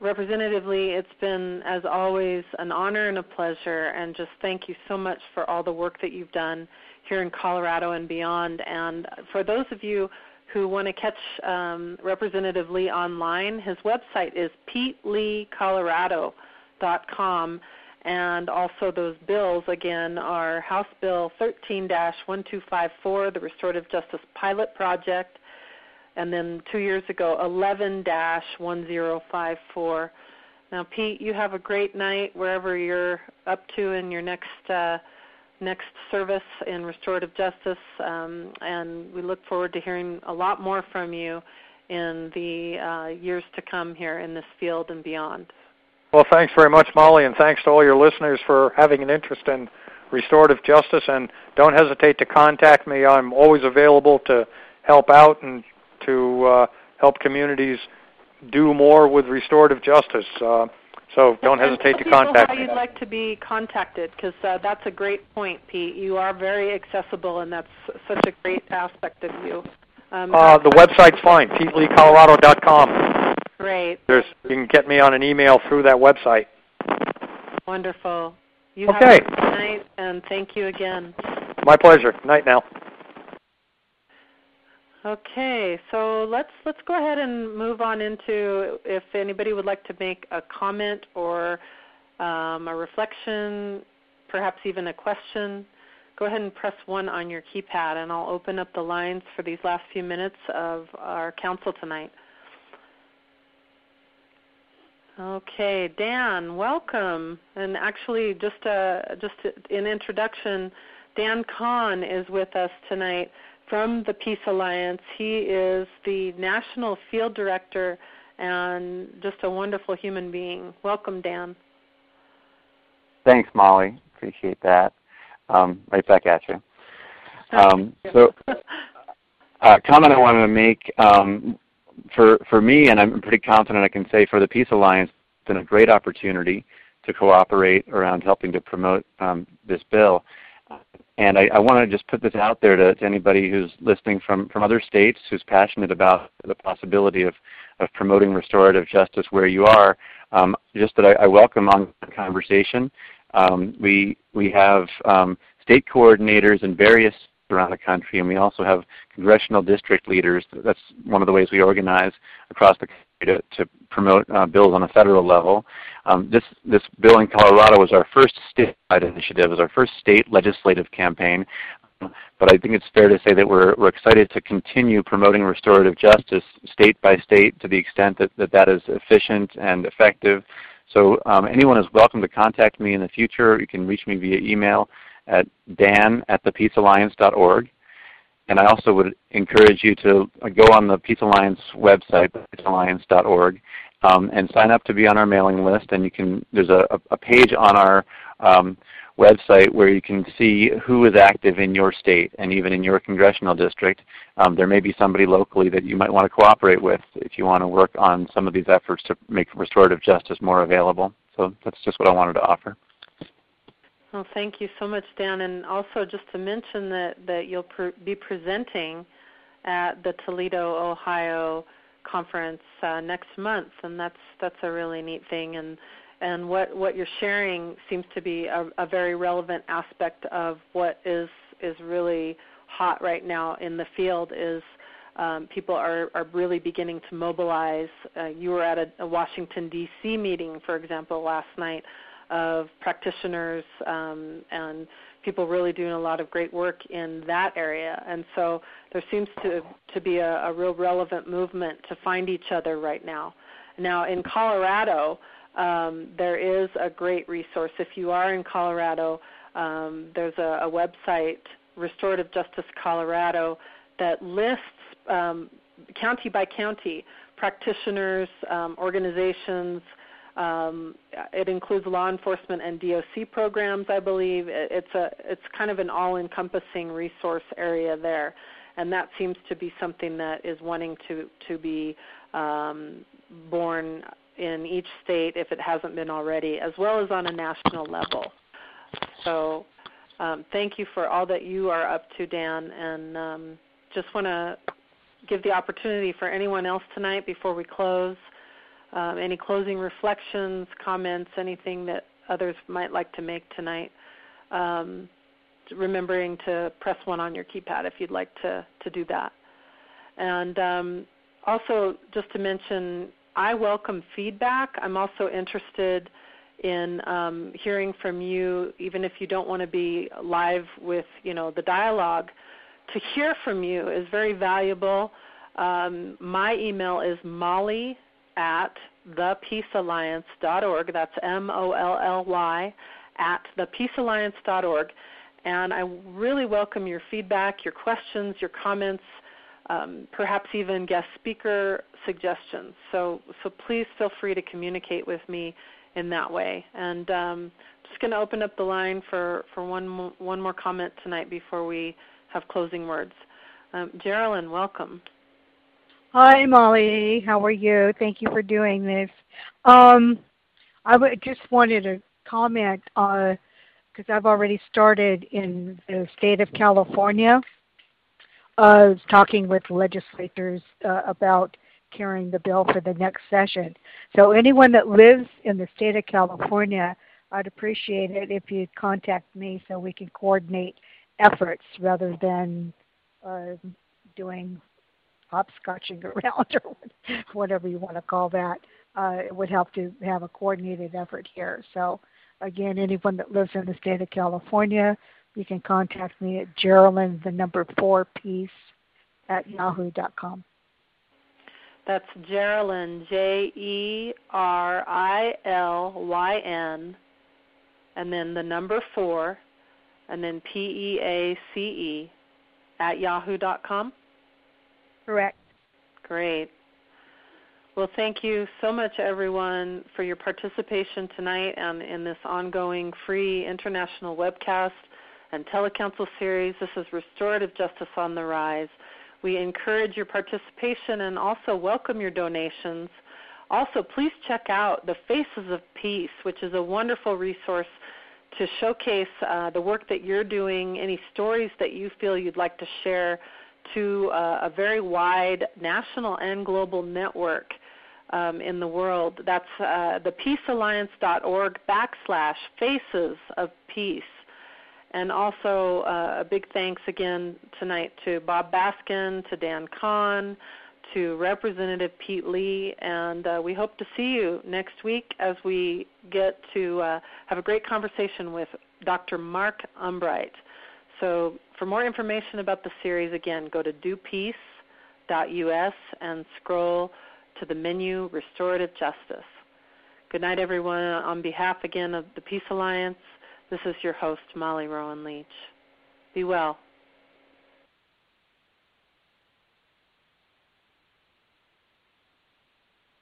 Representative Lee, it's been as always an honor and a pleasure. And just thank you so much for all the work that you've done here in Colorado and beyond. And for those of you who want to catch um, Representative Lee online, his website is peteleecolorado.com. And also, those bills again are House Bill 13 1254, the Restorative Justice Pilot Project, and then two years ago, 11 1054. Now, Pete, you have a great night wherever you're up to in your next. Uh, next service in restorative justice, um, and we look forward to hearing a lot more from you in the uh, years to come here in this field and beyond. Well, thanks very much, Molly, and thanks to all your listeners for having an interest in restorative justice. And don't hesitate to contact me. I'm always available to help out and to uh, help communities do more with restorative justice. Uh, so don't and hesitate to contact how me. you'd like to be contacted, because uh, that's a great point, Pete. You are very accessible, and that's such a great aspect of you. Um, uh, the website's fine, PeteLeeColorado.com. Great. There's, you can get me on an email through that website. Wonderful. You okay. have a good night, and thank you again. My pleasure. Night now. Okay, so let's let's go ahead and move on into if anybody would like to make a comment or um, a reflection, perhaps even a question. Go ahead and press one on your keypad, and I'll open up the lines for these last few minutes of our council tonight. Okay, Dan, welcome. And actually, just uh, just in introduction, Dan Kahn is with us tonight from the Peace Alliance. He is the National Field Director and just a wonderful human being. Welcome, Dan. Thanks, Molly. Appreciate that. Um, right back at you. Um, so, uh, comment I wanted to make um, for for me, and I'm pretty confident I can say for the Peace Alliance, it's been a great opportunity to cooperate around helping to promote um, this bill. And I, I want to just put this out there to, to anybody who's listening from, from other states who's passionate about the possibility of, of promoting restorative justice where you are. Um, just that I, I welcome on the conversation. Um, we we have um, state coordinators in various around the country, and we also have congressional district leaders. That's one of the ways we organize across the country to, to promote uh, bills on a federal level. Um, this this bill in Colorado was our first statewide initiative, was our first state legislative campaign. But I think it's fair to say that we're, we're excited to continue promoting restorative justice state by state to the extent that that, that is efficient and effective. So um, anyone is welcome to contact me in the future. You can reach me via email at dan at thepeacealliance.org. And I also would encourage you to go on the Peace Alliance website, peacealliance.org, um, and sign up to be on our mailing list. And you can there's a, a page on our um, website where you can see who is active in your state and even in your congressional district. Um, there may be somebody locally that you might want to cooperate with if you want to work on some of these efforts to make restorative justice more available. So that's just what I wanted to offer. Well, thank you so much, Dan. And also just to mention that, that you'll pre- be presenting at the Toledo, Ohio conference uh, next month, and that's that's a really neat thing. And and what what you're sharing seems to be a, a very relevant aspect of what is is really hot right now in the field is um, people are, are really beginning to mobilize. Uh, you were at a, a Washington D.C. meeting, for example, last night of practitioners um, and people really doing a lot of great work in that area. And so there seems to to be a, a real relevant movement to find each other right now. Now in Colorado um, there is a great resource. If you are in Colorado, um, there's a, a, website, Restorative Justice Colorado, that lists um, county by county practitioners, um, organizations. Um, it includes law enforcement and DOC programs, I believe. It's a it's kind of an all-encompassing resource area there, and that seems to be something that is wanting to to be um, born in each state if it hasn't been already, as well as on a national level. So um, thank you for all that you are up to, Dan, and um, just want to give the opportunity for anyone else tonight before we close. Um, any closing reflections, comments, anything that others might like to make tonight. Um, remembering to press one on your keypad if you'd like to, to do that. And um, also, just to mention, I welcome feedback. I'm also interested in um, hearing from you, even if you don't want to be live with you know the dialogue. To hear from you is very valuable. Um, my email is molly at thepeacealliance.org. That's M-O-L-L-Y at thepeacealliance.org. And I really welcome your feedback, your questions, your comments um, perhaps even guest speaker suggestions. So, so please feel free to communicate with me in that way. And um, just going to open up the line for, for one, one more comment tonight before we have closing words. Um, Jerilyn, welcome. Hi, Molly. How are you? Thank you for doing this. Um, I just wanted to comment because uh, I've already started in the state of California uh, talking with legislators uh, about carrying the bill for the next session. So anyone that lives in the state of California, I'd appreciate it if you'd contact me so we can coordinate efforts rather than uh, doing hopscotching around or whatever you want to call that. Uh, it would help to have a coordinated effort here. So again, anyone that lives in the state of California, you can contact me at Jerilyn, the number four peace, at yahoo.com. That's Jerilyn, J E R I L Y N, and then the number four, and then P E A C E, at yahoo.com? Correct. Great. Well, thank you so much, everyone, for your participation tonight and in this ongoing free international webcast and telecouncil series. This is Restorative Justice on the Rise. We encourage your participation and also welcome your donations. Also, please check out the Faces of Peace, which is a wonderful resource to showcase uh, the work that you're doing, any stories that you feel you'd like to share to uh, a very wide national and global network um, in the world. That's uh, the peacealliance.org backslash faces of peace. And also uh, a big thanks again tonight to Bob Baskin, to Dan Kahn, to Representative Pete Lee, and uh, we hope to see you next week as we get to uh, have a great conversation with Dr. Mark Umbreit. So, for more information about the series, again, go to dopeace.us and scroll to the menu Restorative Justice. Good night, everyone. On behalf again of the Peace Alliance, this is your host, Molly Rowan Leach. Be well.